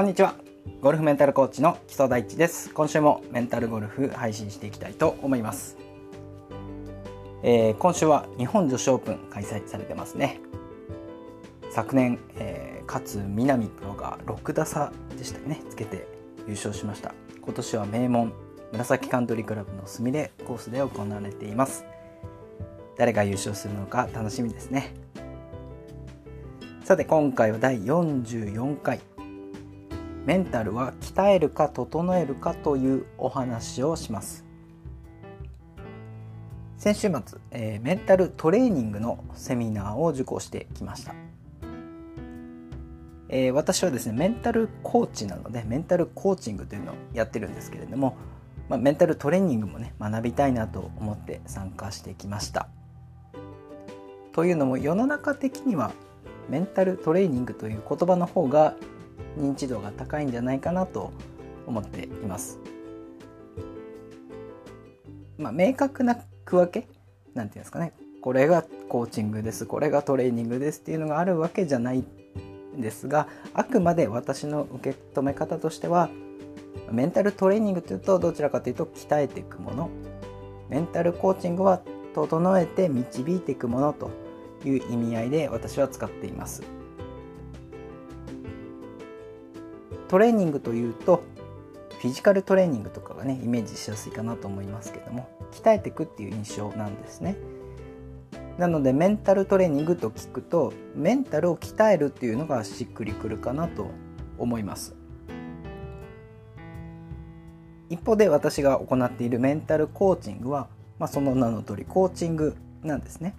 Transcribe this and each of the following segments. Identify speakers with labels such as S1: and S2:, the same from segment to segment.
S1: こんにちは。ゴルフメンタルコーチの木曽大地です。今週もメンタルゴルフ配信していきたいと思います、えー、今週は日本女子オープン開催されてますね。昨年、えー、勝みなみプロが6打差でしたね。つけて優勝しました。今年は名門紫カントリークラブのすみれコースで行われています。誰が優勝するのか楽しみですね。さて今回は第44回メンタルは鍛えるか整えるかというお話をします。先週末、えー、メンタルトレーニングのセミナーを受講してきました、えー、私はですねメンタルコーチなのでメンタルコーチングというのをやってるんですけれども、まあ、メンタルトレーニングもね学びたいなと思って参加してきました。というのも世の中的にはメンタルトレーニングという言葉の方が認知度が高いんじゃないかなと思っています。まあ、明確な区分けなんていうんですかねこれがコーチングですこれがトレーニングですっていうのがあるわけじゃないんですがあくまで私の受け止め方としてはメンタルトレーニングというとどちらかというと鍛えていくものメンタルコーチングは整えて導いていくものという意味合いで私は使っています。トレーニングというとフィジカルトレーニングとかがねイメージしやすいかなと思いますけども鍛えていくっていう印象なんですね。なのでメンタルトレーニングと聞くとメンタルを鍛えるっていうのがしっくりくるかなと思います。一方で私が行っているメンタルコーチングは、まあ、その名の通りコーチングなんですね。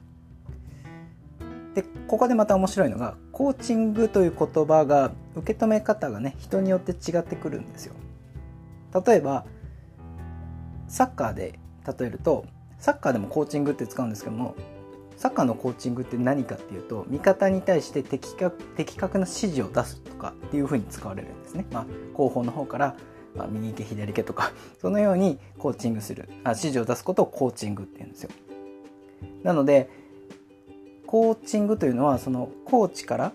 S1: でここでまた面白いのがコーチングという言葉が受け止め方がね人によって違ってくるんですよ。例えばサッカーで例えるとサッカーでもコーチングって使うんですけどもサッカーのコーチングって何かっていうと味方に対して的確的確な指示を出すとかっていうふうに使われるんですね、まあ、後方の方から、まあ、右手左手とかそのようにコーチングするあ指示を出すことをコーチングって言うんですよ。なのでコーチングというのはそのコーチから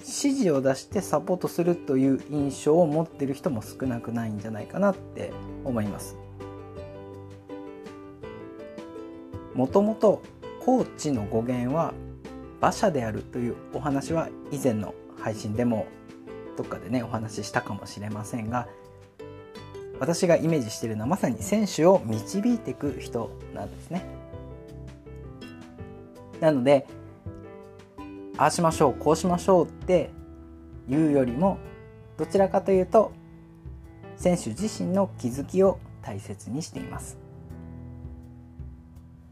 S1: 指示を出してサポートするという印象を持っている人も少なくないんじゃないかなって思います。もともとコーチの語源は馬車であるというお話は以前の配信でもどっかでねお話ししたかもしれませんが私がイメージしているのはまさに選手を導いていく人なんですね。なのでああしましょうこうしましょうっていうよりもどちらかというと選手自身の気づきを大切にしています。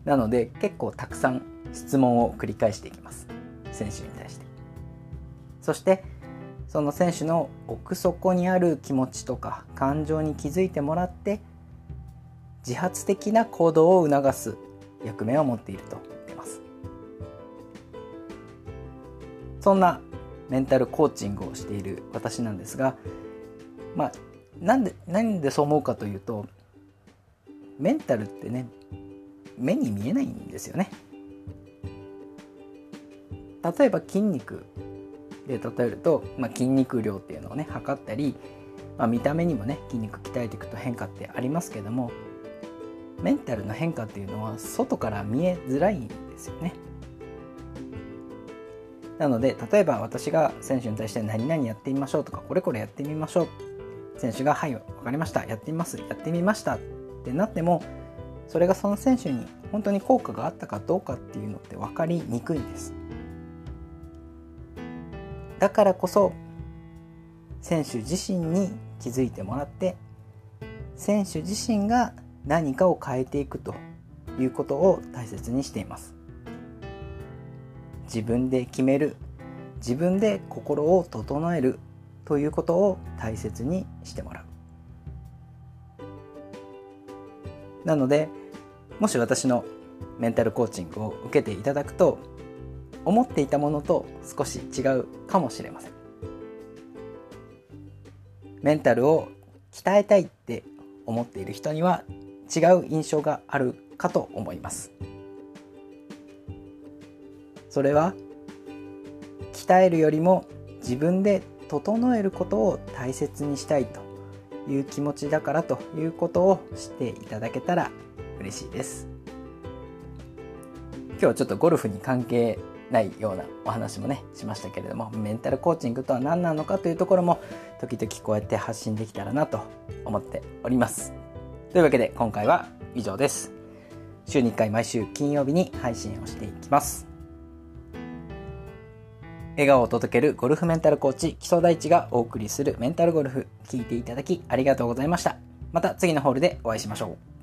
S1: なので結構たくさん質問を繰り返していきます。選手に対して。そしてその選手の奥底にある気持ちとか感情に気づいてもらって自発的な行動を促す役目を持っていると。そんなメンタルコーチングをしている私なんですがまあなんでなんでそう思うかというとメンタルってね目に見えないんですよね例えば筋肉で例えると、まあ、筋肉量っていうのをね測ったり、まあ、見た目にもね筋肉鍛えていくと変化ってありますけどもメンタルの変化っていうのは外から見えづらいんですよね。なので例えば私が選手に対して何々やってみましょうとかこれこれやってみましょう。選手が「はい分かりました。やってみます。やってみました」ってなってもそれがその選手に本当に効果があったかどうかっていうのって分かりにくいんです。だからこそ選手自身に気づいてもらって選手自身が何かを変えていくということを大切にしています。自分で決める。自分で心を整える。ということを大切にしてもらう。なのでもし私のメンタルコーチングを受けていただくと思っていたものと少し違うかもしれません。メンタルを鍛えたいって思っている人には違う印象があるかと思います。それは鍛えるよりも自分で整えることを大切にしたいという気持ちだからということをしていただけたら嬉しいです。今日はちょっとゴルフに関係ないようなお話もねしましたけれどもメンタルコーチングとは何なのかというところも時々こうやって発信できたらなと思っております。というわけで今回は以上です。週に1回毎週金曜日に配信をしていきます。笑顔を届けるゴルフメンタルコーチ木曽大地がお送りするメンタルゴルフ。聞いていただきありがとうございました。また次のホールでお会いしましょう。